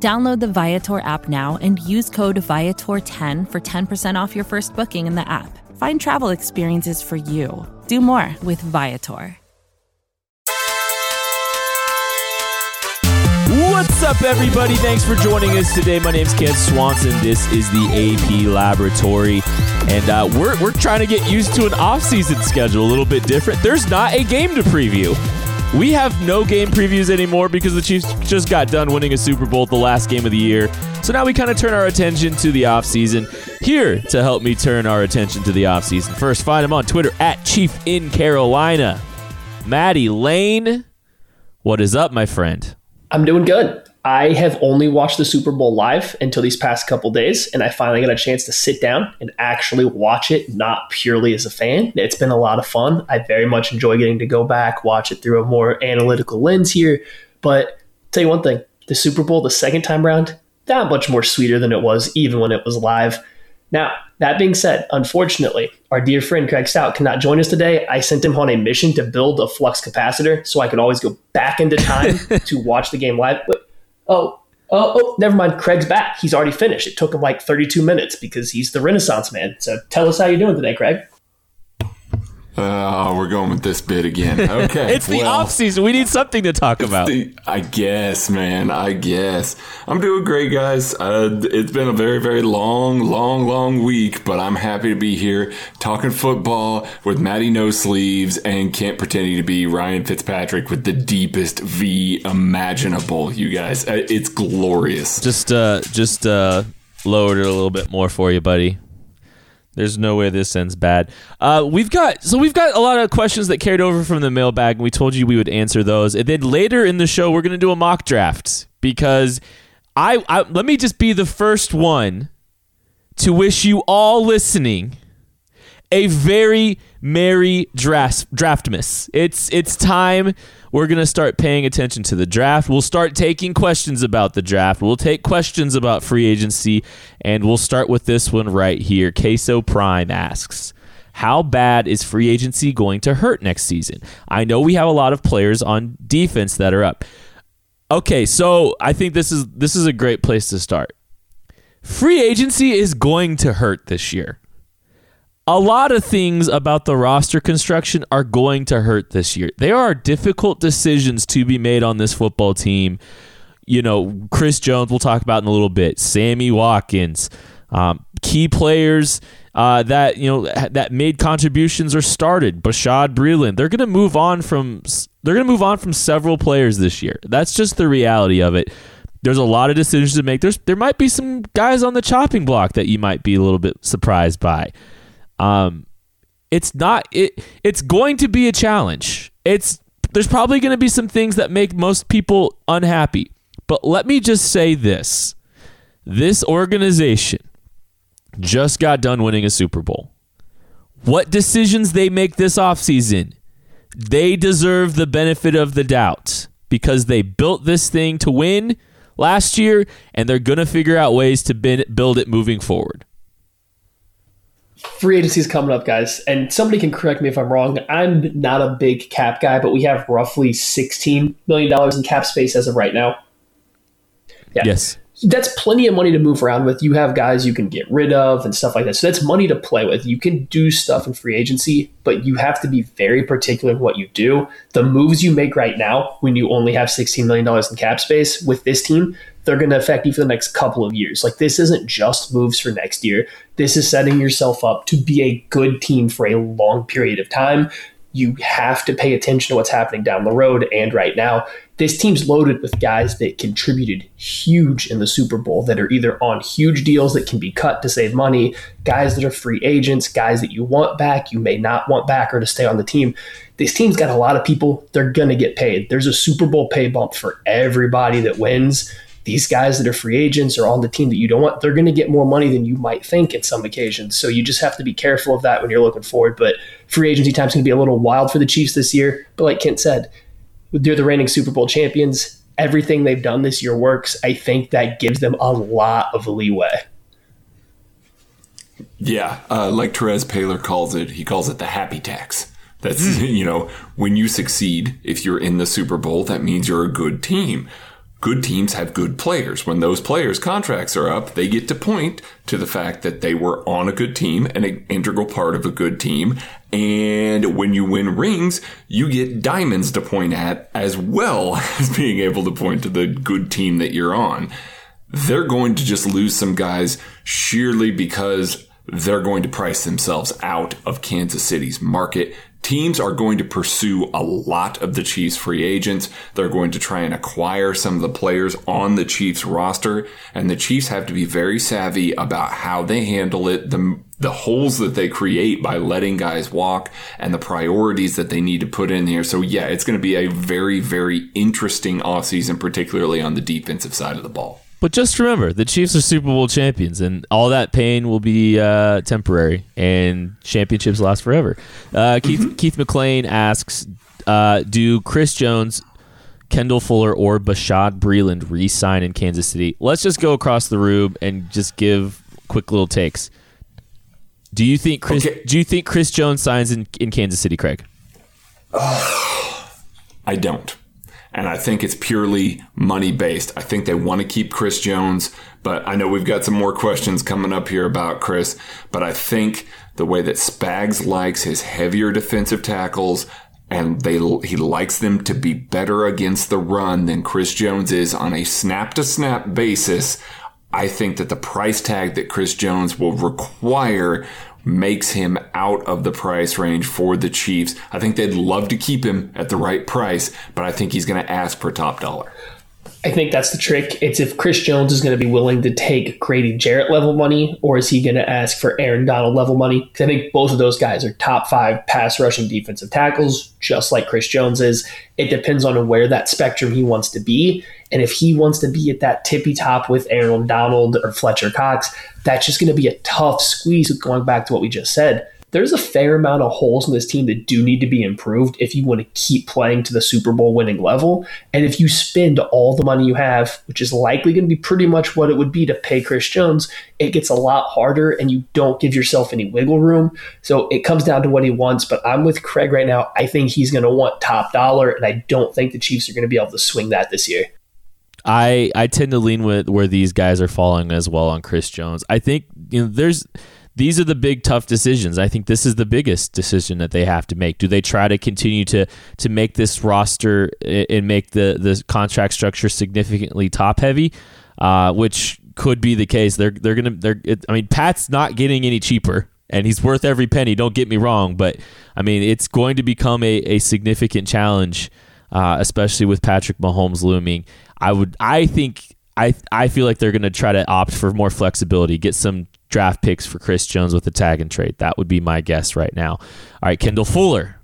Download the Viator app now and use code Viator10 for 10% off your first booking in the app. Find travel experiences for you. Do more with Viator. What's up, everybody? Thanks for joining us today. My name's Kent Swanson. This is the AP Laboratory, and uh, we're, we're trying to get used to an off-season schedule a little bit different. There's not a game to preview. We have no game previews anymore because the Chiefs just got done winning a Super Bowl, the last game of the year. So now we kind of turn our attention to the offseason. Here to help me turn our attention to the offseason. First, find him on Twitter at Chief in Carolina. Maddie Lane, what is up, my friend? I'm doing good. I have only watched the Super Bowl live until these past couple days, and I finally got a chance to sit down and actually watch it, not purely as a fan. It's been a lot of fun. I very much enjoy getting to go back, watch it through a more analytical lens here. But tell you one thing the Super Bowl, the second time round, that much more sweeter than it was even when it was live. Now, that being said, unfortunately, our dear friend Craig Stout cannot join us today. I sent him on a mission to build a flux capacitor so I could always go back into time to watch the game live. But, oh, oh, oh, never mind. Craig's back. He's already finished. It took him like 32 minutes because he's the Renaissance man. So tell us how you're doing today, Craig. Oh, we're going with this bit again. Okay. it's the well, off season. We need something to talk about. The, I guess, man. I guess. I'm doing great, guys. Uh, it's been a very, very long, long, long week, but I'm happy to be here talking football with Matty No Sleeves and Kent pretending to be Ryan Fitzpatrick with the deepest V imaginable. You guys, uh, it's glorious. Just, uh, just uh, lowered it a little bit more for you, buddy. There's no way this ends bad. Uh, we've got so we've got a lot of questions that carried over from the mailbag, and we told you we would answer those. And then later in the show, we're gonna do a mock draft because I, I let me just be the first one to wish you all listening a very merry draft draftmas. It's it's time we're going to start paying attention to the draft. We'll start taking questions about the draft. We'll take questions about free agency and we'll start with this one right here. Queso Prime asks, how bad is free agency going to hurt next season? I know we have a lot of players on defense that are up. Okay, so I think this is this is a great place to start. Free agency is going to hurt this year a lot of things about the roster construction are going to hurt this year. There are difficult decisions to be made on this football team. You know, Chris Jones, we'll talk about in a little bit. Sammy Watkins, um, key players uh, that you know that made contributions or started. Bashaud Breeland, they're going to move on from they're going to move on from several players this year. That's just the reality of it. There's a lot of decisions to make. There's there might be some guys on the chopping block that you might be a little bit surprised by. Um, it's not it. It's going to be a challenge. It's there's probably going to be some things that make most people unhappy. But let me just say this: this organization just got done winning a Super Bowl. What decisions they make this offseason, they deserve the benefit of the doubt because they built this thing to win last year and they're going to figure out ways to build it moving forward free agency is coming up, guys, and somebody can correct me if I'm wrong. I'm not a big cap guy, but we have roughly $16 million in cap space as of right now. Yeah. Yes. That's plenty of money to move around with. You have guys you can get rid of and stuff like that. So that's money to play with. You can do stuff in free agency, but you have to be very particular in what you do. The moves you make right now, when you only have $16 million in cap space with this team, they're going to affect you for the next couple of years. Like this isn't just moves for next year. This is setting yourself up to be a good team for a long period of time. You have to pay attention to what's happening down the road and right now. This team's loaded with guys that contributed huge in the Super Bowl that are either on huge deals that can be cut to save money, guys that are free agents, guys that you want back, you may not want back or to stay on the team. This team's got a lot of people, they're going to get paid. There's a Super Bowl pay bump for everybody that wins these guys that are free agents or on the team that you don't want, they're going to get more money than you might think in some occasions. So you just have to be careful of that when you're looking forward. But free agency time is going to be a little wild for the Chiefs this year. But like Kent said, they're the reigning Super Bowl champions. Everything they've done this year works. I think that gives them a lot of leeway. Yeah, uh, like Terez Paylor calls it, he calls it the happy tax. That's, you know, when you succeed, if you're in the Super Bowl, that means you're a good team. Good teams have good players. When those players' contracts are up, they get to point to the fact that they were on a good team, and an integral part of a good team. And when you win rings, you get diamonds to point at as well as being able to point to the good team that you're on. They're going to just lose some guys sheerly because they're going to price themselves out of Kansas City's market. Teams are going to pursue a lot of the Chiefs free agents. They're going to try and acquire some of the players on the Chiefs roster. And the Chiefs have to be very savvy about how they handle it, the, the holes that they create by letting guys walk and the priorities that they need to put in here. So yeah, it's going to be a very, very interesting offseason, particularly on the defensive side of the ball. But just remember, the Chiefs are Super Bowl champions, and all that pain will be uh, temporary, and championships last forever. Uh, Keith mm-hmm. Keith McLean asks, uh, "Do Chris Jones, Kendall Fuller, or Bashaud Breeland re-sign in Kansas City?" Let's just go across the room and just give quick little takes. Do you think Chris? Okay. Do you think Chris Jones signs in, in Kansas City, Craig? I don't and I think it's purely money based. I think they want to keep Chris Jones, but I know we've got some more questions coming up here about Chris. But I think the way that Spags likes his heavier defensive tackles, and they he likes them to be better against the run than Chris Jones is on a snap to snap basis. I think that the price tag that Chris Jones will require makes him out of the price range for the Chiefs. I think they'd love to keep him at the right price, but I think he's going to ask for top dollar. I think that's the trick. It's if Chris Jones is going to be willing to take Grady Jarrett level money, or is he going to ask for Aaron Donald level money? Because I think both of those guys are top five pass rushing defensive tackles, just like Chris Jones is. It depends on where that spectrum he wants to be. And if he wants to be at that tippy top with Aaron Donald or Fletcher Cox, that's just going to be a tough squeeze with going back to what we just said there's a fair amount of holes in this team that do need to be improved if you want to keep playing to the Super Bowl winning level. And if you spend all the money you have, which is likely going to be pretty much what it would be to pay Chris Jones, it gets a lot harder and you don't give yourself any wiggle room. So it comes down to what he wants. But I'm with Craig right now. I think he's going to want top dollar, and I don't think the Chiefs are going to be able to swing that this year. I I tend to lean with where these guys are falling as well on Chris Jones. I think you know there's these are the big tough decisions. I think this is the biggest decision that they have to make. Do they try to continue to to make this roster and make the the contract structure significantly top heavy, uh, which could be the case. They're they're gonna they're. It, I mean, Pat's not getting any cheaper, and he's worth every penny. Don't get me wrong, but I mean, it's going to become a, a significant challenge, uh, especially with Patrick Mahomes looming. I would I think I I feel like they're going to try to opt for more flexibility, get some draft picks for Chris Jones with a tag and trade. That would be my guess right now. All right, Kendall Fuller.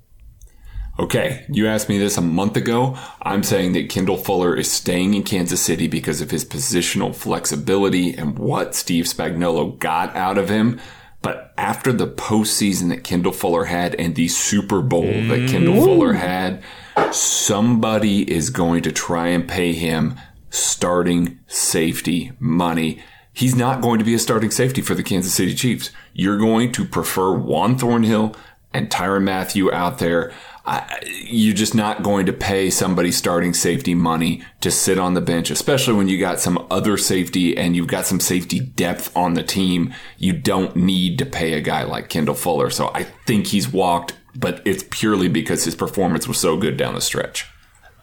Okay, you asked me this a month ago. I'm saying that Kendall Fuller is staying in Kansas City because of his positional flexibility and what Steve Spagnuolo got out of him. But after the postseason that Kendall Fuller had and the Super Bowl that Kendall Fuller had, somebody is going to try and pay him starting safety money he's not going to be a starting safety for the Kansas City Chiefs. You're going to prefer Juan Thornhill and Tyrann Mathieu out there. I, you're just not going to pay somebody starting safety money to sit on the bench, especially when you got some other safety and you've got some safety depth on the team. You don't need to pay a guy like Kendall Fuller. So I think he's walked, but it's purely because his performance was so good down the stretch.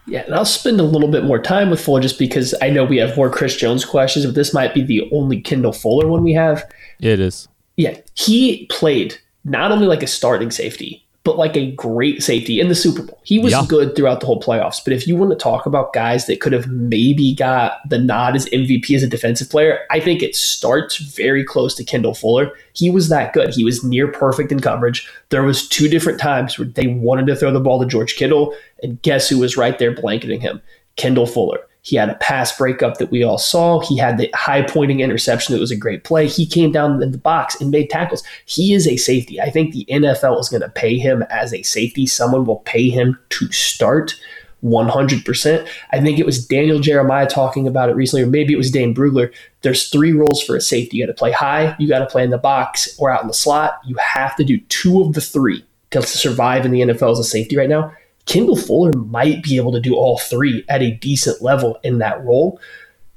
Yeah, and I'll spend a little bit more time with Fuller just because I know we have more Chris Jones questions, but this might be the only Kendall Fuller one we have. It is. Yeah, he played not only like a starting safety, but like a great safety in the Super Bowl. He was yeah. good throughout the whole playoffs. But if you want to talk about guys that could have maybe got the nod as MVP as a defensive player, I think it starts very close to Kendall Fuller. He was that good. He was near perfect in coverage. There was two different times where they wanted to throw the ball to George Kittle, and guess who was right there blanketing him? Kendall Fuller. He had a pass breakup that we all saw. He had the high pointing interception that was a great play. He came down in the box and made tackles. He is a safety. I think the NFL is going to pay him as a safety. Someone will pay him to start. 100%. I think it was Daniel Jeremiah talking about it recently, or maybe it was Dane Brugler. There's three roles for a safety. You got to play high, you got to play in the box, or out in the slot. You have to do two of the three to survive in the NFL as a safety right now. Kendall Fuller might be able to do all three at a decent level in that role.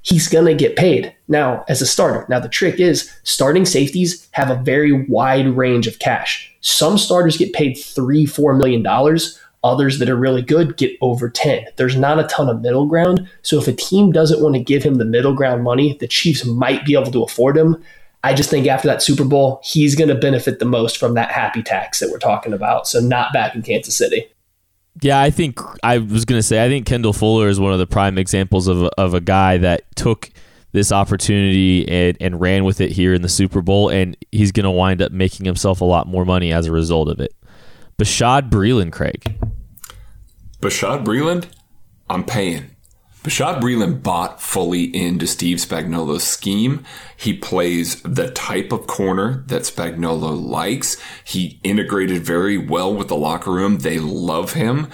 He's going to get paid now as a starter. Now, the trick is starting safeties have a very wide range of cash. Some starters get paid three, four million dollars. Others that are really good get over 10. There's not a ton of middle ground. So if a team doesn't want to give him the middle ground money, the Chiefs might be able to afford him. I just think after that Super Bowl, he's going to benefit the most from that happy tax that we're talking about. So not back in Kansas City. Yeah, I think I was going to say I think Kendall Fuller is one of the prime examples of of a guy that took this opportunity and, and ran with it here in the Super Bowl, and he's going to wind up making himself a lot more money as a result of it. Bashaud Breeland, Craig. Bashaud Breeland, I'm paying. Bashaud Breeland bought fully into Steve Spagnuolo's scheme. He plays the type of corner that Spagnuolo likes. He integrated very well with the locker room. They love him.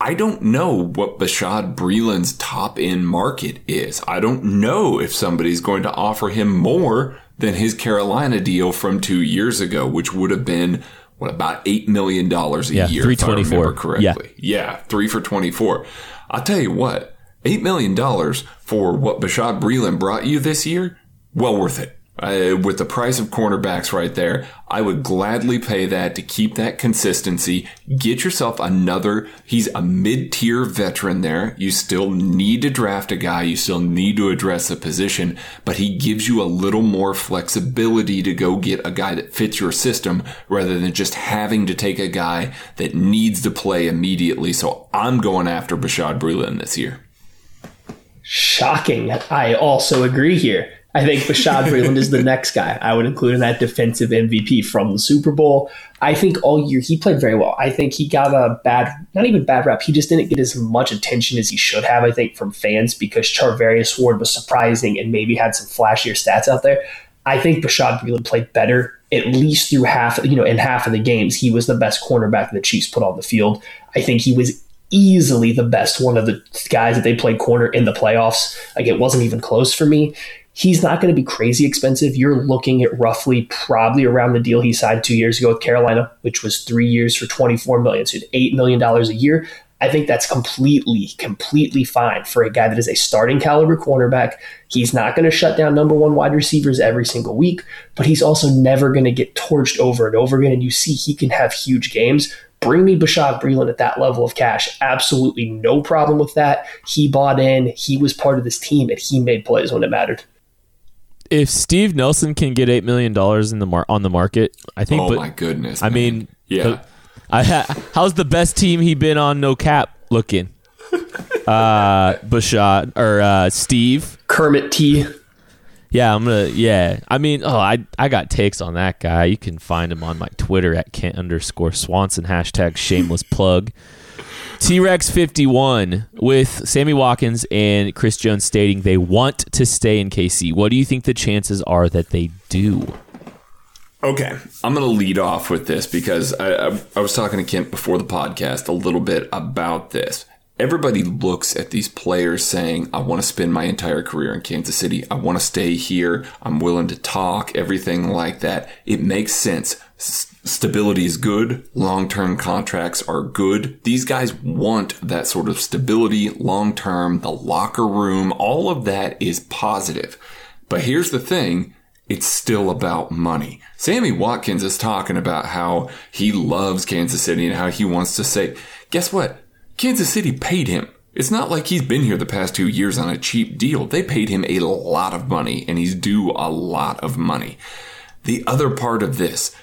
I don't know what Bashaud Breeland's top end market is. I don't know if somebody's going to offer him more than his Carolina deal from two years ago, which would have been what about eight million dollars a yeah, year? Three twenty four correctly. Yeah. yeah, three for twenty four. I'll tell you what, eight million dollars for what Bashaud Breeland brought you this year, well worth it. Uh, with the price of cornerbacks right there, I would gladly pay that to keep that consistency. Get yourself another. He's a mid-tier veteran there. You still need to draft a guy. You still need to address a position, but he gives you a little more flexibility to go get a guy that fits your system rather than just having to take a guy that needs to play immediately. So I'm going after Bashaud Breeland this year. Shocking. I also agree here. I think Bashaud Breeland is the next guy I would include in that defensive MVP from the Super Bowl. I think all year he played very well. I think he got a bad, not even bad rep. He just didn't get as much attention as he should have, I think, from fans because Charvarius Ward was surprising and maybe had some flashier stats out there. I think Bashaud Breeland played better, at least through half, you know, in half of the games. He was the best cornerback the Chiefs put on the field. I think he was easily the best one of the guys that they played corner in the playoffs. Like it wasn't even close for me. He's not going to be crazy expensive. You're looking at roughly probably around the deal he signed two years ago with Carolina, which was three years for 24 million, so eight million dollars a year. I think that's completely, completely fine for a guy that is a starting caliber cornerback. He's not going to shut down number one wide receivers every single week, but he's also never going to get torched over and over again. And you see, he can have huge games. Bring me Bashaud Breeland at that level of cash. Absolutely no problem with that. He bought in, he was part of this team, and he made plays when it mattered if Steve Nelson can get eight million dollars in the mar- on the market, I think. Oh but, my goodness! I man. mean, yeah. The, I ha- how's the best team he been on? No cap looking. uh, Bashaud or uh, Steve Kermit T. Yeah, I'm gonna. Yeah, I mean, oh, I I got takes on that guy. You can find him on my Twitter at Kent underscore Swanson hashtag Shameless plug. T Rex 51 with Sammy Watkins and Chris Jones stating they want to stay in KC. What do you think the chances are that they do? Okay, I'm going to lead off with this because I, I, I was talking to Kent before the podcast a little bit about this. Everybody looks at these players saying, I want to spend my entire career in Kansas City. I want to stay here. I'm willing to talk, everything like that. It makes sense stability is good. Long term contracts are good. These guys want that sort of stability, long term, the locker room, all of that is positive. But here's the thing. It's still about money. Sammy Watkins is talking about how he loves Kansas City and how he wants to say, guess what? Kansas City paid him. It's not like he's been here the past two years on a cheap deal. They paid him a lot of money and he's due a lot of money. The other part of this,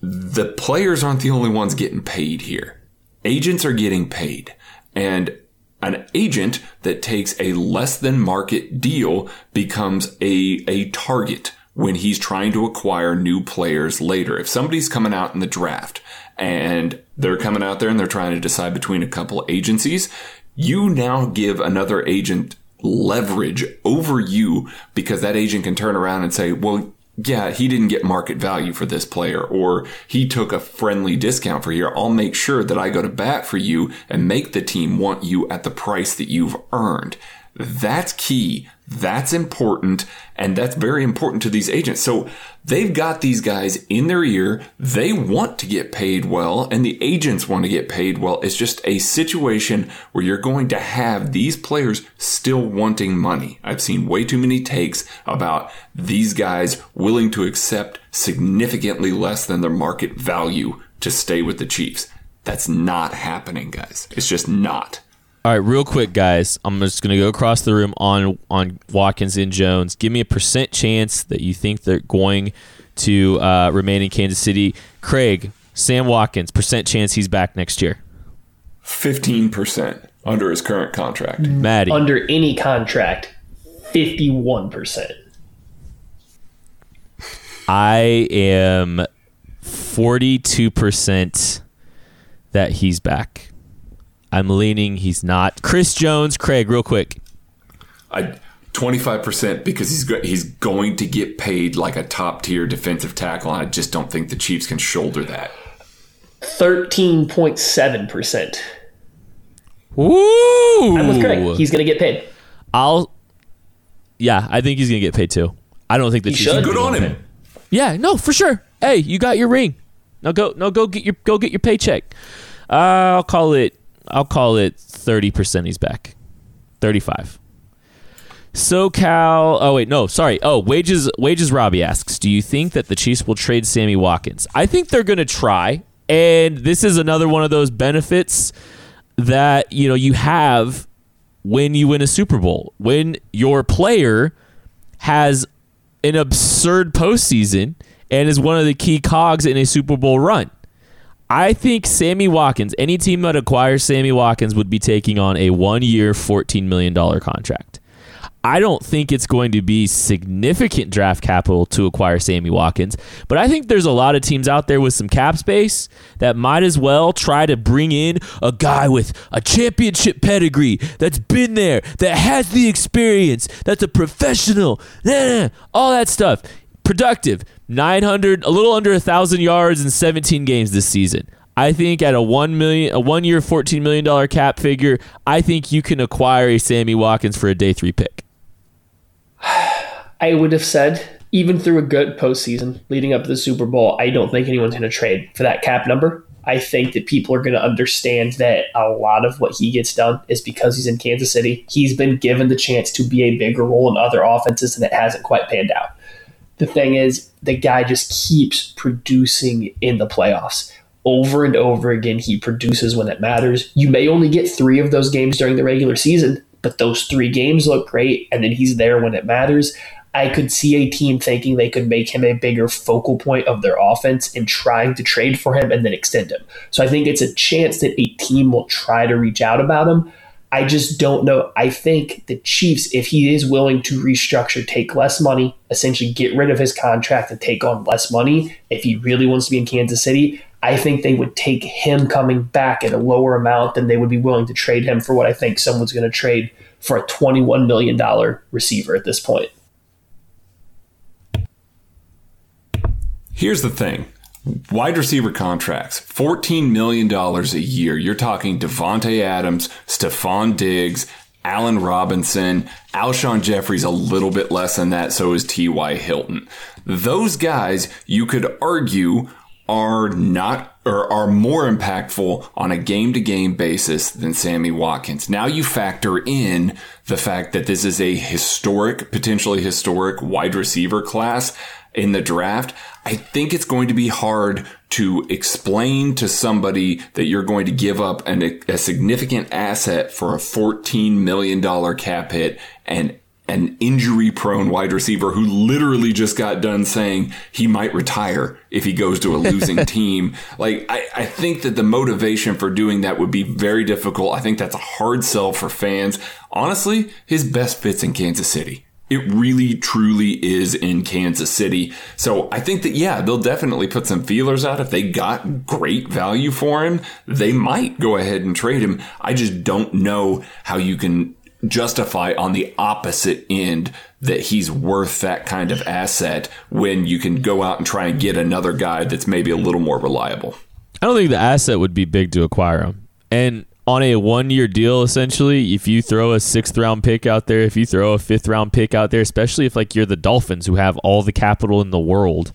the players aren't the only ones getting paid here. Agents are getting paid. And an agent that takes a less than market deal becomes a, a target when he's trying to acquire new players later. If somebody's coming out in the draft and they're coming out there and they're trying to decide between a couple agencies, you now give another agent leverage over you because that agent can turn around and say, well, yeah, he didn't get market value for this player or he took a friendly discount for here. I'll make sure that I go to bat for you and make the team want you at the price that you've earned. That's key. That's important. And that's very important to these agents. So they've got these guys in their ear. They want to get paid well and the agents want to get paid well. It's just a situation where you're going to have these players still wanting money. I've seen way too many takes about these guys willing to accept significantly less than their market value to stay with the Chiefs. That's not happening, guys. It's just not. All right, real quick, guys. I'm just going to go across the room on on Watkins and Jones. Give me a percent chance that you think they're going to uh, remain in Kansas City. Craig, Sam Watkins, percent chance he's back next year. 15% under his current contract. Maddie, Under any contract, 51%. I am 42% that he's back. I'm leaning he's not. Chris Jones, Craig, real quick. I 25% because he's go- he's going to get paid like a top tier defensive tackle. And I just don't think the Chiefs can shoulder that. 13.7%. Woo! I'm with Craig. He's going to get paid. I'll. Yeah, I think he's gonna get paid too. I don't think the He Chiefs. should. Good on him. Yeah, no, for sure. Hey, you got your ring. Now go, no, go get your, go get your paycheck. Uh, I'll call it. I'll call it thirty percent. He's back. Thirty-five. SoCal. Oh wait, no, sorry. Oh, wages. Wages. Robbie asks, do you think that the Chiefs will trade Sammy Watkins? I think they're gonna try, and this is another one of those benefits that you know you have when you win a Super Bowl. When your player has an absurd postseason and is one of the key cogs in a Super Bowl run. I think Sammy Watkins, any team that acquires Sammy Watkins would be taking on a one year, $14 million contract. I don't think it's going to be significant draft capital to acquire Sammy Watkins, but I think there's a lot of teams out there with some cap space that might as well try to bring in a guy with a championship pedigree that's been there, that has the experience, that's a professional, nah, all that stuff. Productive, 900, a little under a thousand yards in 17 games this season. I think at a one million, a one year, $14 million cap figure, I think you can acquire a Sammy Watkins for a day three pick. I would have said, even through a good postseason leading up to the Super Bowl, I don't think anyone's going to trade for that cap number. I think that people are going to understand that a lot of what he gets done is because he's in Kansas City. He's been given the chance to be a bigger role in other offenses, and it hasn't quite panned out. The thing is, the guy just keeps producing in the playoffs. Over and over again, he produces when it matters. You may only get three of those games during the regular season, but those three games look great, and then he's there when it matters. I could see a team thinking they could make him a bigger focal point of their offense and trying to trade for him and then extend him. So I think it's a chance that a team will try to reach out about him. I just don't know. I think the Chiefs, if he is willing to restructure, take less money, essentially get rid of his contract and take on less money, if he really wants to be in Kansas City, I think they would take him coming back at a lower amount than they would be willing to trade him for what I think someone's going to trade for a $21 million receiver at this point. Here's the thing. Wide receiver contracts, $14 million a year. You're talking Davante Adams, Stefon Diggs, Allen Robinson, Alshon Jeffries a little bit less than that, so is T.Y. Hilton. Those guys, you could argue, are not or are more impactful on a game to game basis than Sammy Watkins. Now you factor in the fact that this is a historic, potentially historic wide receiver class in the draft. I think it's going to be hard to explain to somebody that you're going to give up an, a significant asset for a $14 million cap hit and an injury prone wide receiver who literally just got done saying he might retire if he goes to a losing team. Like, I, I think that the motivation for doing that would be very difficult. I think that's a hard sell for fans. Honestly, his best fits in Kansas City. It really truly is in Kansas City. So I think that, yeah, they'll definitely put some feelers out. If they got great value for him, they might go ahead and trade him. I just don't know how you can justify on the opposite end that he's worth that kind of asset when you can go out and try and get another guy that's maybe a little more reliable. I don't think the asset would be big to acquire him. And on a one year deal, essentially, if you throw a sixth round pick out there, if you throw a fifth round pick out there, especially if like you're the Dolphins who have all the capital in the world,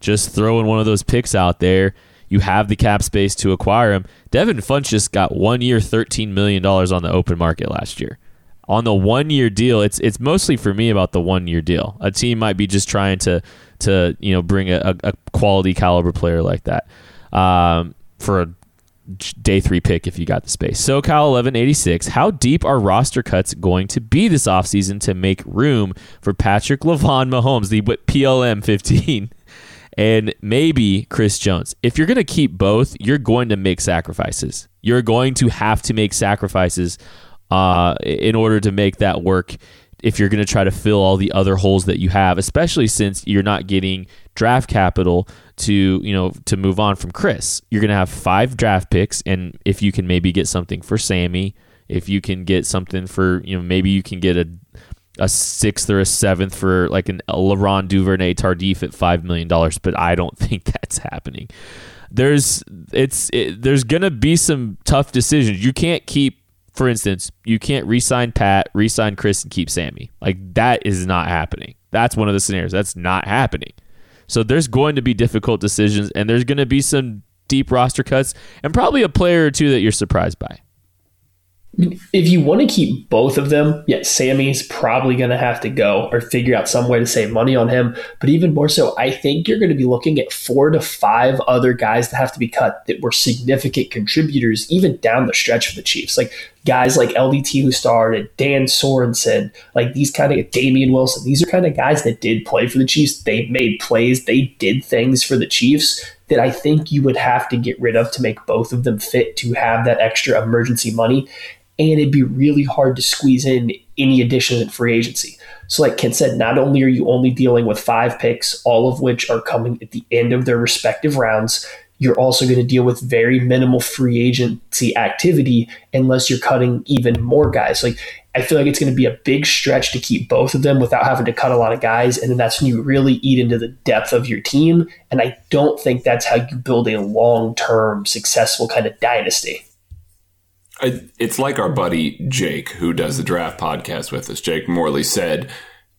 just throwing one of those picks out there, you have the cap space to acquire him. Devin Funchess got one year, $13 million on the open market last year. On the one year deal, it's it's mostly for me about the one year deal. A team might be just trying to to you know bring a, a quality caliber player like that um, for a day three pick if you got the space. SoCal 1186, how deep are roster cuts going to be this offseason to make room for Patrick Lavon Mahomes, the PLM 15, and maybe Chris Jones? If you're going to keep both, you're going to make sacrifices. You're going to have to make sacrifices uh, in order to make that work if you're going to try to fill all the other holes that you have, especially since you're not getting draft capital to you know to move on from Chris. You're going to have five draft picks, and if you can maybe get something for Sammy, if you can get something for you know maybe you can get a a sixth or a seventh for like an a Laurent Duvernay Tardif at five million dollars, but I don't think that's happening. There's it's it, there's gonna be some tough decisions. You can't keep, for instance, you can't re-sign Pat, re-sign Chris, and keep Sammy. Like that is not happening. That's one of the scenarios. That's not happening. So there's going to be difficult decisions, and there's going to be some deep roster cuts, and probably a player or two that you're surprised by. If you want to keep both of them, yeah, Sammy's probably going to have to go or figure out some way to save money on him. But even more so, I think you're going to be looking at four to five other guys that have to be cut that were significant contributors, even down the stretch for the Chiefs. Like guys like LDT who started, Dan Sorensen, like these kind of Damien Wilson. These are kind of guys that did play for the Chiefs. They made plays, they did things for the Chiefs that I think you would have to get rid of to make both of them fit to have that extra emergency money and it'd be really hard to squeeze in any additions in free agency. So, like Kent said, not only are you only dealing with five picks, all of which are coming at the end of their respective rounds, you're also going to deal with very minimal free agency activity unless you're cutting even more guys. Like, I feel like it's going to be a big stretch to keep both of them without having to cut a lot of guys. And then that's when you really eat into the depth of your team. And I don't think that's how you build a long term, successful kind of dynasty it's like our buddy Jake, who does the draft podcast with us. Jake Morley said,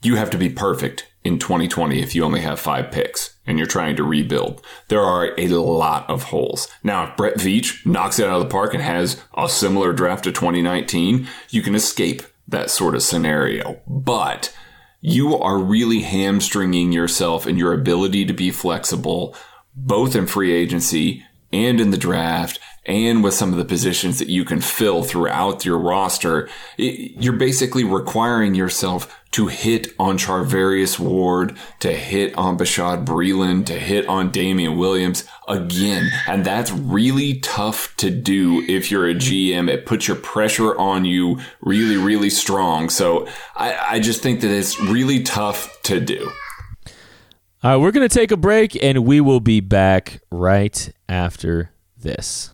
You have to be perfect in 2020 if you only have five picks and you're trying to rebuild. There are a lot of holes. Now, if Brett Veach knocks it out of the park and has a similar draft to 2019, you can escape that sort of scenario. But you are really hamstringing yourself in your ability to be flexible, both in free agency and in the draft and with some of the positions that you can fill throughout your roster, you're basically requiring yourself to hit on Charvarius Ward, to hit on Bashaud Breeland, to hit on Damien Williams again. And that's really tough to do if you're a GM. It puts your pressure on you really, really strong. So I, I just think that it's really tough to do. All right, we're going to take a break and we will be back right after this.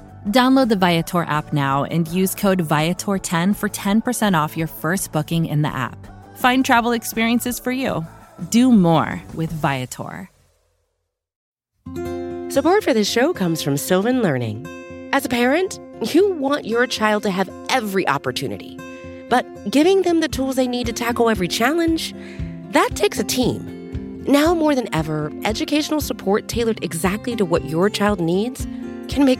Download the Viator app now and use code Viator10 for 10% off your first booking in the app. Find travel experiences for you. Do more with Viator. Support for this show comes from Sylvan Learning. As a parent, you want your child to have every opportunity But giving them the tools they need to tackle every challenge, that takes a team. Now more than ever, educational support tailored exactly to what your child needs can make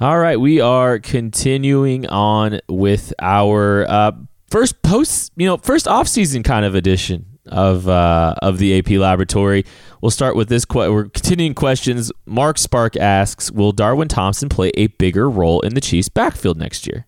All right, we are continuing on with our uh, first post, you know, first off-season kind of edition of uh, of the AP Laboratory. We'll start with this. Que- we're continuing questions. Mark Spark asks, "Will Darwin Thompson play a bigger role in the Chiefs' backfield next year?"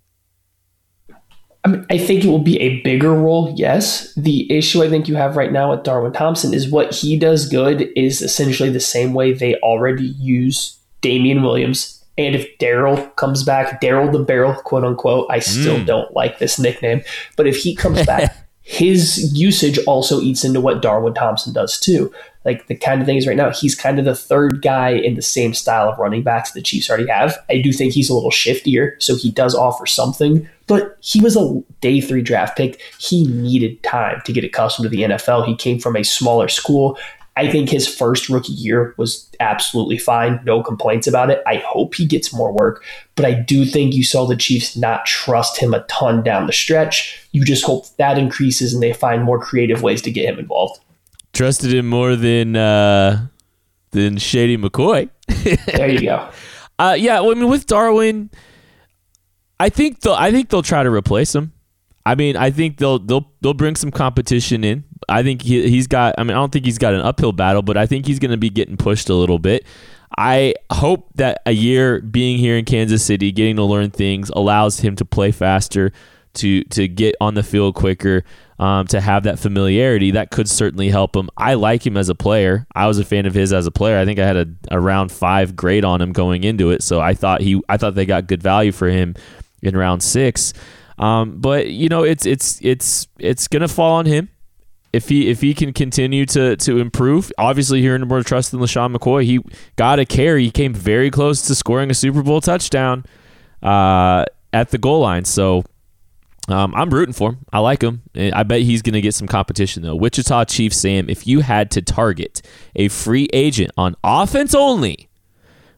I mean, I think it will be a bigger role, yes. The issue I think you have right now with Darwin Thompson is what he does good is essentially the same way they already use Damien Williams and if Daryl comes back, Daryl the Barrel, quote unquote, I still mm. don't like this nickname, but if he comes back, his usage also eats into what Darwin Thompson does too. Like the kind of things right now, he's kind of the third guy in the same style of running backs the Chiefs already have. I do think he's a little shiftier, so he does offer something, but he was a day three draft pick. He needed time to get accustomed to the NFL. He came from a smaller school. I think his first rookie year was absolutely fine. No complaints about it. I hope he gets more work, but I do think you saw the Chiefs not trust him a ton down the stretch. You just hope that increases and they find more creative ways to get him involved. Trusted him more than uh, than Shady McCoy. there you go. Uh, yeah, well, I mean, with Darwin, I think they'll I think they'll try to replace him. I mean, I think they'll they'll they'll bring some competition in. I think he, he's got. I mean, I don't think he's got an uphill battle, but I think he's going to be getting pushed a little bit. I hope that a year being here in Kansas City, getting to learn things, allows him to play faster, to to get on the field quicker, um, to have that familiarity. That could certainly help him. I like him as a player. I was a fan of his as a player. I think I had a, a round five grade on him going into it, so I thought he I thought they got good value for him in round six. Um, but you know, it's it's it's it's gonna fall on him if he if he can continue to to improve. Obviously, here in more trust than LeSean McCoy, he got a carry. He came very close to scoring a Super Bowl touchdown uh, at the goal line. So. Um, I'm rooting for him. I like him. I bet he's going to get some competition, though. Wichita Chief Sam, if you had to target a free agent on offense only,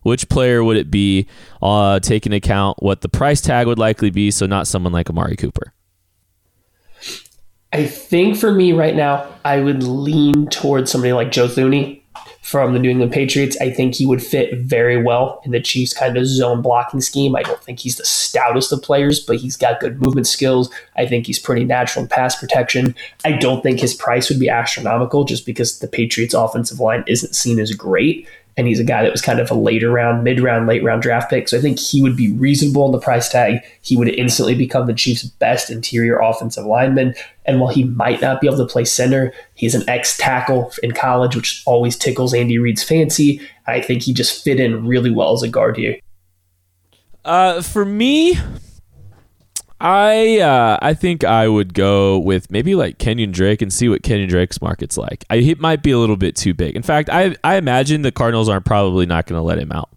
which player would it be, uh, taking account what the price tag would likely be? So not someone like Amari Cooper. I think for me right now, I would lean towards somebody like Joe Thuney from the New England Patriots. I think he would fit very well in the Chiefs' kind of zone blocking scheme. I don't think he's the stoutest of players, but he's got good movement skills. I think he's pretty natural in pass protection. I don't think his price would be astronomical just because the Patriots' offensive line isn't seen as great and he's a guy that was kind of a later round, mid round, late round draft pick. So I think he would be reasonable in the price tag. He would instantly become the Chiefs' best interior offensive lineman. And while he might not be able to play center, he's an ex tackle in college, which always tickles Andy Reid's fancy. I think he just fit in really well as a guard here. Uh, for me, I uh, I think I would go with maybe like Kenyon Drake and see what Kenyon Drake's market's like. I, it might be a little bit too big. In fact, I I imagine the Cardinals aren't probably not going to let him out.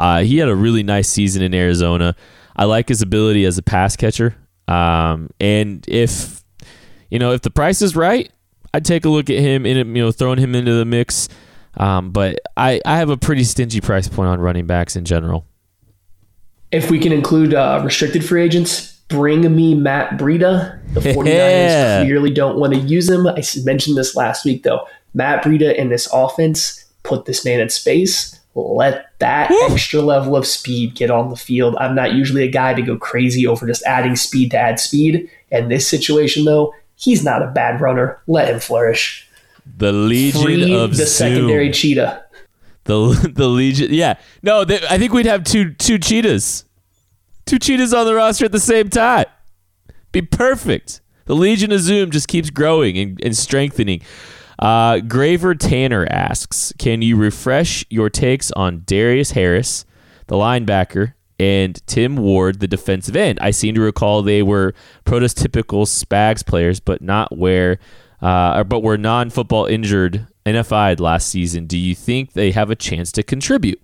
Uh, he had a really nice season in Arizona. I like his ability as a pass catcher. Um, and if you know if the price is right, I'd take a look at him in you know throwing him into the mix. Um, but I I have a pretty stingy price point on running backs in general. If we can include uh, restricted free agents, bring me Matt Breida. The 49ers yeah. clearly don't want to use him. I mentioned this last week, though. Matt Breida in this offense, put this man in space. Let that Woo. extra level of speed get on the field. I'm not usually a guy to go crazy over just adding speed to add speed. In this situation, though, He's not a bad runner. Let him flourish. The Legion Free of the Zoom. secondary cheetah. The the Legion. Yeah. No, they, I think we'd have two two cheetahs. Two cheetahs on the roster at the same time. Be perfect. The Legion of Zoom just keeps growing and, and strengthening. Uh, Graver Tanner asks, can you refresh your takes on Darius Harris, the linebacker, and Tim Ward, the defensive end? I seem to recall they were prototypical Spags players, but not where, uh, but were non-football injured NFI'd last season. Do you think they have a chance to contribute?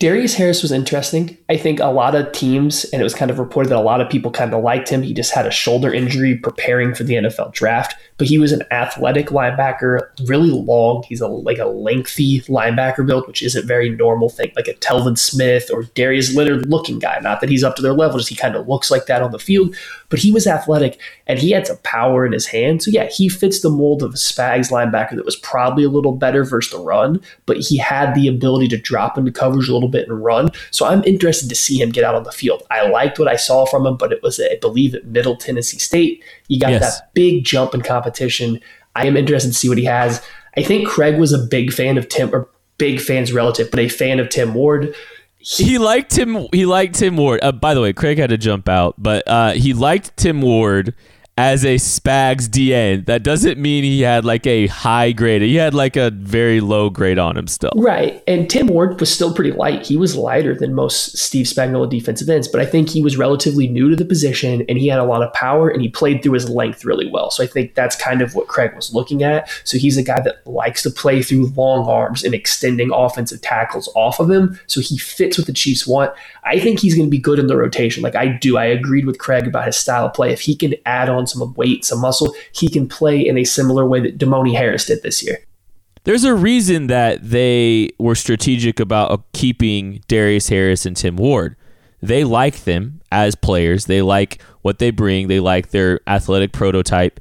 Darius Harris was interesting. I think a lot of teams, and it was kind of reported that a lot of people kind of liked him. He just had a shoulder injury preparing for the NFL draft, but he was an athletic linebacker, really long. He's a like a lengthy linebacker build, which isn't very normal thing, like a Telvin Smith or Darius Leonard looking guy. Not that he's up to their level, just he kind of looks like that on the field, but he was athletic and he had some power in his hand. So yeah, he fits the mold of a Spags linebacker that was probably a little better versus the run, but he had the ability to drop into coverage a little bit and run. So I'm interested to see him get out on the field. I liked what I saw from him, but it was, I believe, at Middle Tennessee State. He got Yes. that big jump in competition. I am interested to see what he has. I think Craig was a big fan of Tim, or big fans relative, but a fan of Tim Ward. He liked Tim. He liked Tim Ward. Uh, by the way, Craig had to jump out, but uh, he liked Tim Ward as a Spags DN. That doesn't mean he had like a high grade. He had like a very low grade on him still. Right. And Tim Ward was still pretty light. He was lighter than most Steve Spagnuolo defensive ends, but I think he was relatively new to the position and he had a lot of power and he played through his length really well. So I think that's kind of what Craig was looking at. So he's a guy that likes to play through long arms and extending offensive tackles off of him. So he fits what the Chiefs want. I think he's going to be good in the rotation. Like I do. I agreed with Craig about his style of play. If he can add on some weight, some muscle, he can play in a similar way that Damoni Harris did this year. There's a reason that they were strategic about uh, keeping Darius Harris and Tim Ward. They like them as players. They like what they bring. They like their athletic prototype.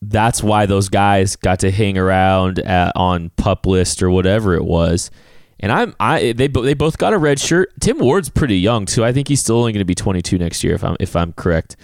That's why those guys got to hang around at, on pup list or whatever it was. And I'm I they they both got a red shirt. Tim Ward's pretty young too. I think he's still only going to be 22 next year if I'm if I'm correct.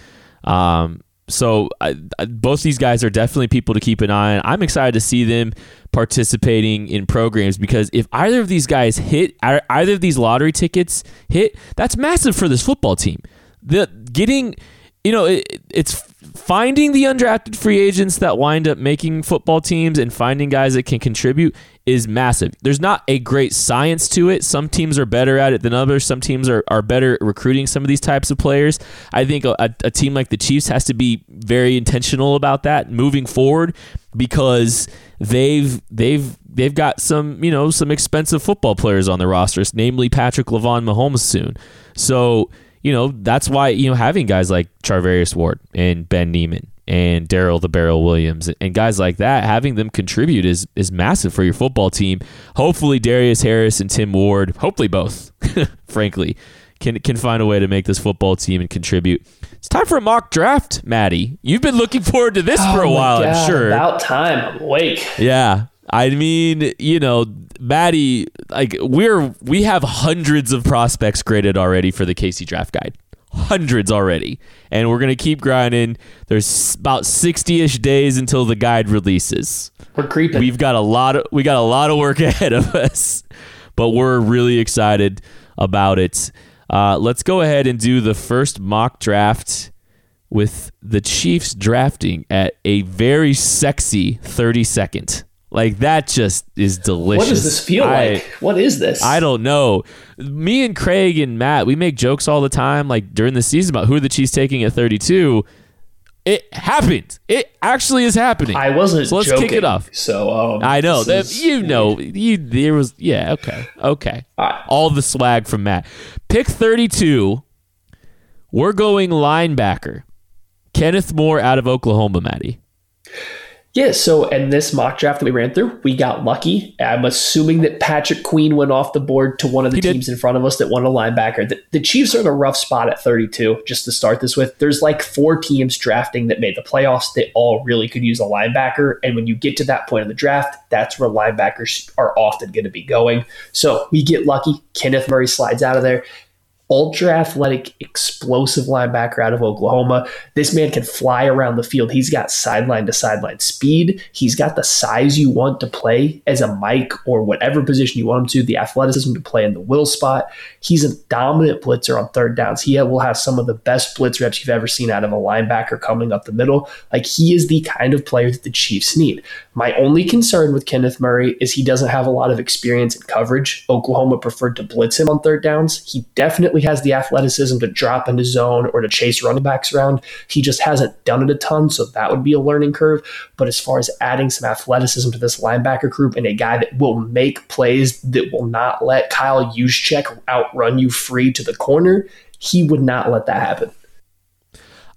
Um, so I, I- both these guys are definitely people to keep an eye on. I'm excited to see them participating in programs because if either of these guys hit, either of these lottery tickets hit, that's massive for this football team. The getting, you know, it, it's finding the undrafted free agents that wind up making football teams and finding guys that can contribute is massive. There's not a great science to it. Some teams are better at it than others. Some teams are, are better at recruiting some of these types of players. I think a, a team like the Chiefs has to be very intentional about that moving forward because they've they've they've got some you know some expensive football players on their rosters, namely Patrick Lavon Mahomes soon. So you know that's why you know having guys like Charvarius Ward and Ben Niemann and Darrel the Barrel Williams and guys like that, having them contribute is is massive for your football team. Hopefully Darius Harris and Tim Ward, hopefully both, frankly, can can find a way to make this football team and contribute. It's time for a mock draft, Maddie. You've been looking forward to this for a Oh while, I'm sure. About time. I'm awake. Yeah. I mean, you know, Maddie, like we're we have hundreds of prospects graded already for the KC draft guide. Hundreds already. And we're gonna keep grinding. There's about sixty ish days until the guide releases. We're creeping. We've got a lot of we got a lot of work ahead of us. But we're really excited about it. Uh, let's go ahead and do the first mock draft with the Chiefs drafting at a very sexy 32nd. Like that just is delicious. what does this feel I- like? What is this? I don't know. Me and Craig and Matt, we make jokes all the time, like during the season about who the Chiefs taking at 32. It happened. It actually is happening. I wasn't. So let's joking, kick it off. So um, I know that you know you there was yeah okay okay All right. all the swag from Matt. Pick thirty two. We're going linebacker. Kenneth Murray out of Oklahoma, Matty. Yeah, so in this mock draft that we ran through, we got lucky. I'm assuming that Patrick Queen went off the board to one of the He did. teams in front of us that won a linebacker. The, the Chiefs are in a rough spot at 32, just to start this with. There's like four teams drafting that made the playoffs that all really could use a linebacker. And when you get to that point in the draft, that's where linebackers are often going to be going. So we get lucky. Kenneth Murray slides out of there. Ultra athletic, explosive linebacker out of Oklahoma. This man can fly around the field. He's got sideline to sideline speed. He's got the size you want to play as a Mike or whatever position you want him to, the athleticism to play in the will spot. He's a dominant blitzer on third downs. He will have some of the best blitz reps you've ever seen out of a linebacker coming up the middle. Like he is the kind of player that the Chiefs need. My only concern with Kenneth Murray is he doesn't have a lot of experience in coverage. Oklahoma preferred to blitz him on third downs. He definitely has the athleticism to drop into zone or to chase running backs around. He just hasn't done it a ton, so that would be a learning curve. But as far as adding some athleticism to this linebacker group and a guy that will make plays that will not let Kyle Juszczyk outrun you free to the corner, he would not let that happen.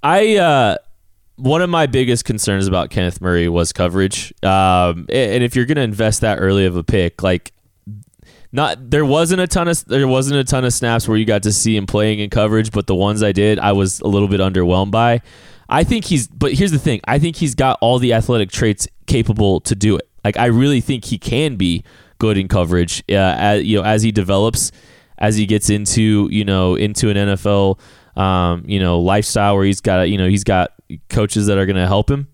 I uh one of my biggest concerns about Kenneth Murray was coverage. Um, and if you're going to invest that early of a pick, like not there wasn't a ton of there wasn't a ton of snaps where you got to see him playing in coverage, but the ones I did, I was a little bit underwhelmed by. I think he's but here's the thing. I think he's got all the athletic traits capable to do it. Like I really think he can be good in coverage. Uh, as, you know, as he develops, as he gets into you know into an NFL um, you know lifestyle where he's got you know he's got coaches that are going to help him.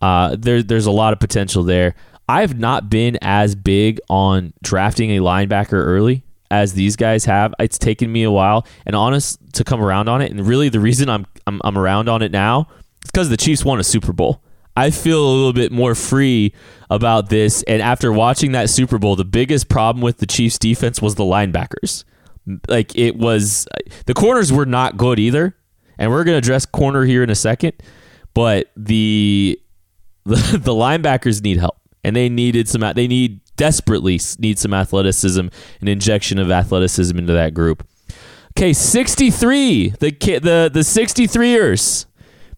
Uh, there, there's a lot of potential there. I've not been as big on drafting a linebacker early as these guys have. It's taken me a while and honest to come around on it. And really, the reason I'm I'm, I'm around on it now is because the Chiefs won a Super Bowl. I feel a little bit more free about this. And after watching that Super Bowl, the biggest problem with the Chiefs defense was the linebackers. Like it was, the corners were not good either. And we're going to address corner here in a second. But the, the the linebackers need help and they needed some. They need desperately need some athleticism, an injection of athleticism into that group. Okay, 63. The the the 63ers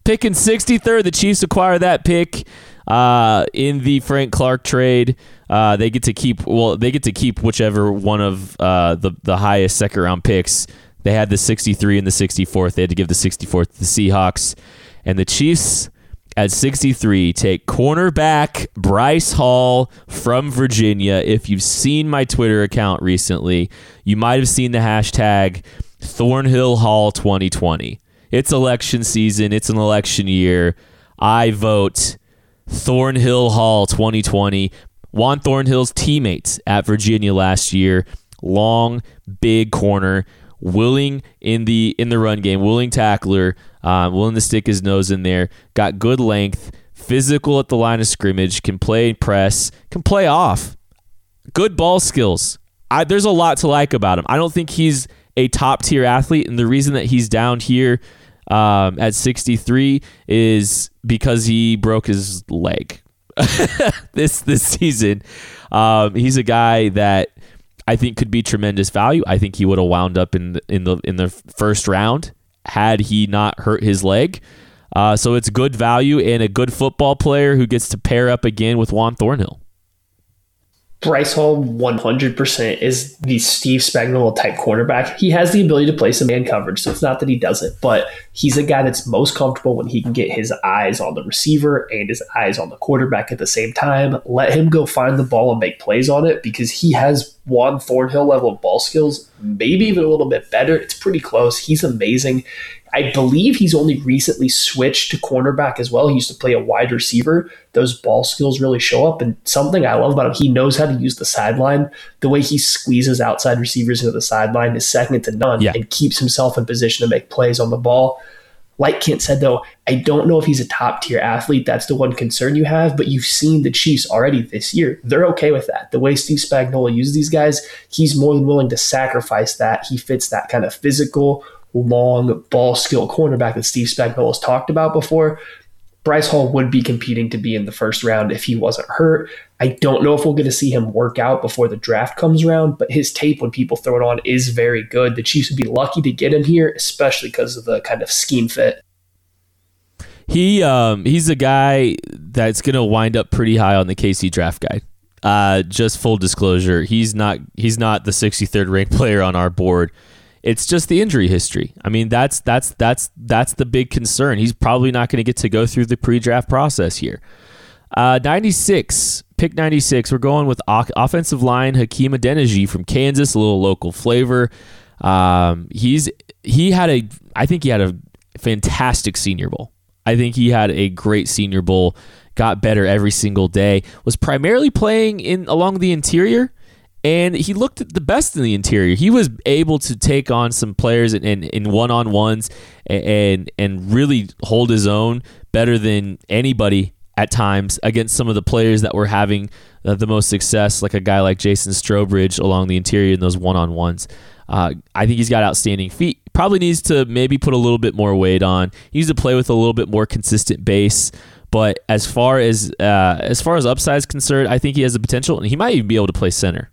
picking 63rd. The Chiefs acquire that pick uh, in the Frank Clark trade. Uh, they get to keep well. They get to keep whichever one of uh, the the highest second round picks. They had the 63 and the 64th. They had to give the 64th to the Seahawks, and the Chiefs at 63 take cornerback Bryce Hall from Virginia. If you've seen my Twitter account recently, you might have seen the hashtag Thornhill Hall 2020. It's election season, it's an election year. I vote Thornhill Hall 2020. Juan Thornhill's teammates at Virginia last year, long, big corner, willing in the in the run game, willing tackler, uh, willing to stick his nose in there, got good length, physical at the line of scrimmage, can play press, can play off, good ball skills. I, there's a lot to like about him. I don't think he's a top tier athlete, and the reason that he's down here um, at 63 is because he broke his leg this this season. Um, he's a guy that I think could be tremendous value. I think he would have wound up in the, in the in the first round had he not hurt his leg. Uh, so it's good value and a good football player who gets to pair up again with Juan Thornhill. Bryce Hall 100% is the Steve Spagnuolo type cornerback. He has the ability to play some man coverage, so it's not that he doesn't, but he's a guy that's most comfortable when he can get his eyes on the receiver and his eyes on the quarterback at the same time. Let him go find the ball and make plays on it because he has Juan Thornhill level of ball skills, maybe even a little bit better. It's pretty close. He's amazing. I believe he's only recently switched to cornerback as well. He used to play a wide receiver. Those ball skills really show up. And something I love about him, he knows how to use the sideline. The way he squeezes outside receivers into the sideline is second to none yeah. and keeps himself in position to make plays on the ball. Like Kent said, though, I don't know if he's a top tier athlete. That's the one concern you have, but you've seen the Chiefs already this year. They're okay with that. The way Steve Spagnuolo uses these guys, he's more than willing to sacrifice that. He fits that kind of physical, long ball skill cornerback that Steve Spagnuolo has talked about before. Bryce Hall would be competing to be in the first round if he wasn't hurt. I don't know if we'll get to see him work out before the draft comes around, but his tape when people throw it on is very good. The Chiefs would be lucky to get him here, especially because of the kind of scheme fit. He um, he's a guy that's going to wind up pretty high on the KC draft guide. Uh, just full disclosure, he's not he's not the 63rd ranked player on our board. It's just the injury history. I mean, that's that's that's that's the big concern. He's probably not going to get to go through the pre-draft process here. Uh, 96, pick 96. We're going with offensive line Hakeem Adeniji from Kansas, a little local flavor. Um, he's he had a I think he had a fantastic Senior Bowl. I think he had a great Senior Bowl. Got better every single day. Was primarily playing in along the interior, and he looked the best in the interior. He was able to take on some players in in one on ones and and really hold his own better than anybody at times against some of the players that were having uh, the most success, like a guy like Jason Strowbridge along the interior in those one on ones. Uh, I think he's got outstanding feet. Probably needs to maybe put a little bit more weight on. He needs to play with a little bit more consistent base. But as far as uh, as far as upside is concerned, I think he has the potential, and he might even be able to play center.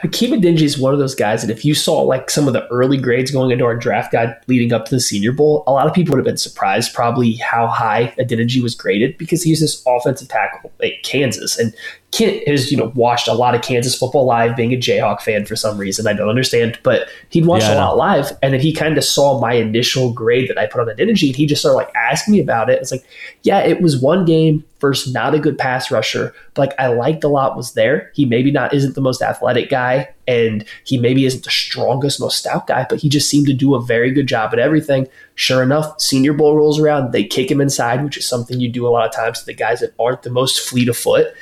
Hakeem Adeniji is one of those guys that if you saw like some of the early grades going into our draft guide leading up to the Senior Bowl, a lot of people would have been surprised probably how high Adeniji was graded because he's this offensive tackle at Kansas. And Kent has, you know, watched a lot of Kansas football live, being a Jayhawk fan for some reason. I don't understand, but he'd watched yeah, a lot live, and then he kind of saw my initial grade that I put on Adeniji, and he just started like asking me about it. It's like, yeah, it was one game versus not a good pass rusher, but like I liked a lot was there. He maybe not isn't the most athletic guy, and he maybe isn't the strongest, most stout guy, but he just seemed to do a very good job at everything. Sure enough, Senior Bowl rolls around, they kick him inside, which is something you do a lot of times to the guys that aren't the most fleet of foot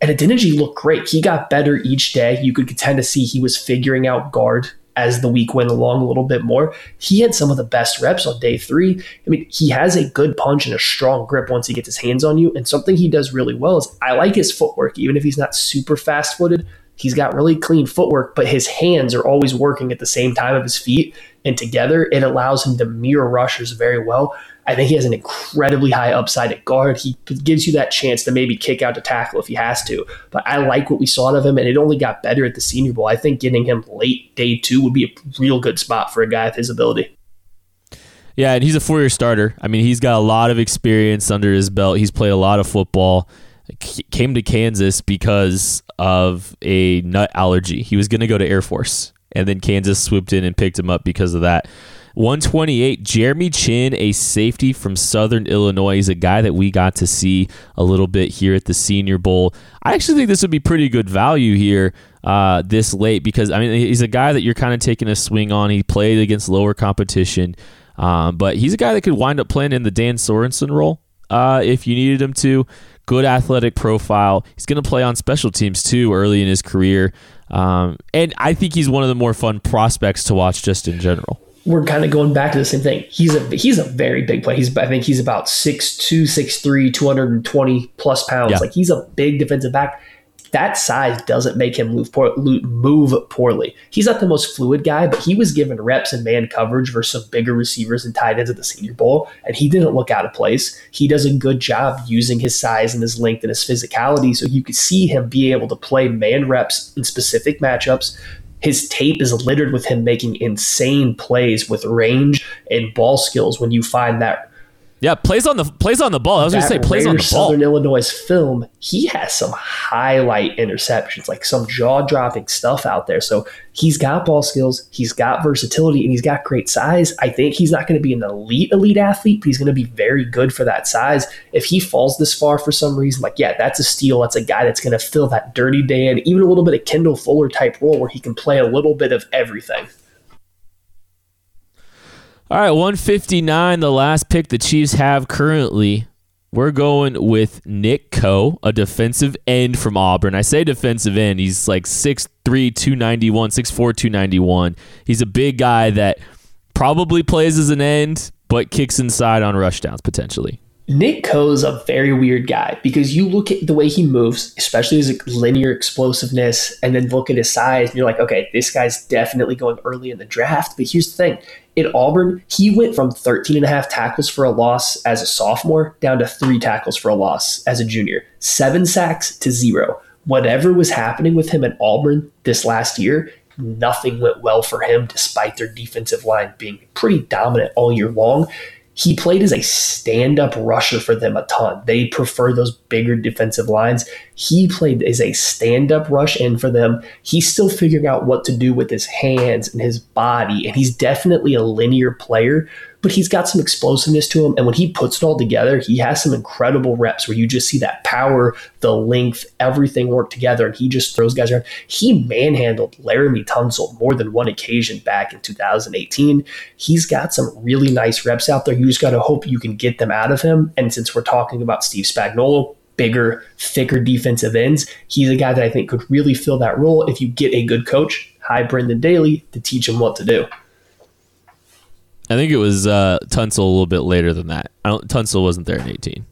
and Adeniji looked great. He got better each day. You could tend to see he was figuring out guard as the week went along a little bit more. He had some of the best reps on day three. I mean, he has a good punch and a strong grip once he gets his hands on you. And something he does really well is I like his footwork, even if he's not super fast footed. He's got really clean footwork, but his hands are always working at the same time of his feet. And together, it allows him to mirror rushers very well. I think he has an incredibly high upside at guard. He gives you that chance to maybe kick out to tackle if he has to. But I like what we saw out of him, and it only got better at the Senior Bowl. I think getting him late day two would be a real good spot for a guy with his ability. Yeah, and he's a four year starter. I mean, he's got a lot of experience under his belt. He's played a lot of football. Came to Kansas because of a nut allergy. He was going to go to Air Force, and then Kansas swooped in and picked him up because of that. 128, Jeremy Chinn, a safety from Southern Illinois. He's a guy that we got to see a little bit here at the Senior Bowl. I actually think this would be pretty good value here uh, this late because, I mean, he's a guy that you're kind of taking a swing on. He played against lower competition, um, but he's a guy that could wind up playing in the Dan Sorensen role uh, if you needed him to. Good athletic profile. He's going to play on special teams too early in his career. Um, and I think he's one of the more fun prospects to watch just in general we're kind of going back to the same thing. He's a he's a very big player. He's I think he's about 6'2", 6'3", 220 plus pounds. Yeah. Like he's a big defensive back. That size doesn't make him move, poor, move poorly. He's not the most fluid guy, but he was given reps in man coverage versus some bigger receivers and tight ends at the Senior Bowl, and he didn't look out of place. He does a good job using his size and his length and his physicality, so you could see him be able to play man reps in specific matchups, his tape is littered with him making insane plays with range and ball skills when you find that yeah, plays on the plays on the ball. I was going to say plays on the ball. Southern Illinois film, he has some highlight interceptions, like some jaw dropping stuff out there. So he's got ball skills, he's got versatility, and he's got great size. I think he's not going to be an elite elite athlete, but he's going to be very good for that size. If he falls this far for some reason, like yeah, that's a steal. That's a guy that's going to fill that dirty Dan, even a little bit of Kendall Fuller type role where he can play a little bit of everything. All right, 159, the last pick the Chiefs have currently. We're going with Nick Coe, a defensive end from Auburn. I say defensive end. He's like 6'3, 291, 6'4, 291. He's a big guy that probably plays as an end, but kicks inside on rushdowns potentially. Nick Coe is a very weird guy because you look at the way he moves, especially his linear explosiveness, and then look at his size, and you're like, okay, this guy's definitely going early in the draft. But here's the thing in Auburn, he went from 13 and a half tackles for a loss as a sophomore down to three tackles for a loss as a junior, seven sacks to zero. Whatever was happening with him at Auburn this last year, nothing went well for him despite their defensive line being pretty dominant all year long he played as a stand up rusher for them a ton. They prefer those bigger defensive lines. He played as a stand up rush in for them. He's still figuring out what to do with his hands and his body, and he's definitely a linear player, but he's got some explosiveness to him. And when he puts it all together, he has some incredible reps where you just see that power, the length, everything work together. And he just throws guys around. He manhandled Laremy Tunsil more than one occasion back in 2018. He's got some really nice reps out there. You just got to hope you can get them out of him. And since we're talking about Steve Spagnuolo, bigger, thicker defensive ends, he's a guy that I think could really fill that role if you get a good coach, hi Brendan Daly, to teach him what to do. I think it was uh, Tunsil a little bit later than that. I don't, Tunsil wasn't there in 18.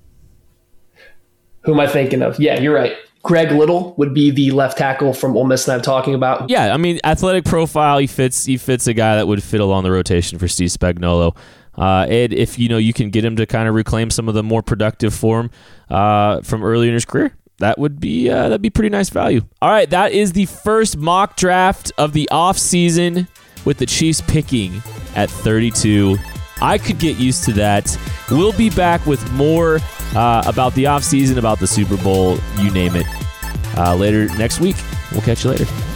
Who am I thinking of? Yeah, you're right. Greg Little would be the left tackle from Ole Miss that I'm talking about. Yeah, I mean, athletic profile. He fits. He fits a guy that would fit along the rotation for Steve Spagnuolo. Uh, Ed, if you know you can get him to kind of reclaim some of the more productive form uh, from earlier in his career, that would be uh, that'd be pretty nice value. All right, that is the first mock draft of the off season with the Chiefs picking at 32. I could get used to that. We'll be back with more uh, about the offseason, about the Super Bowl, you name it, uh, later next week. We'll catch you later.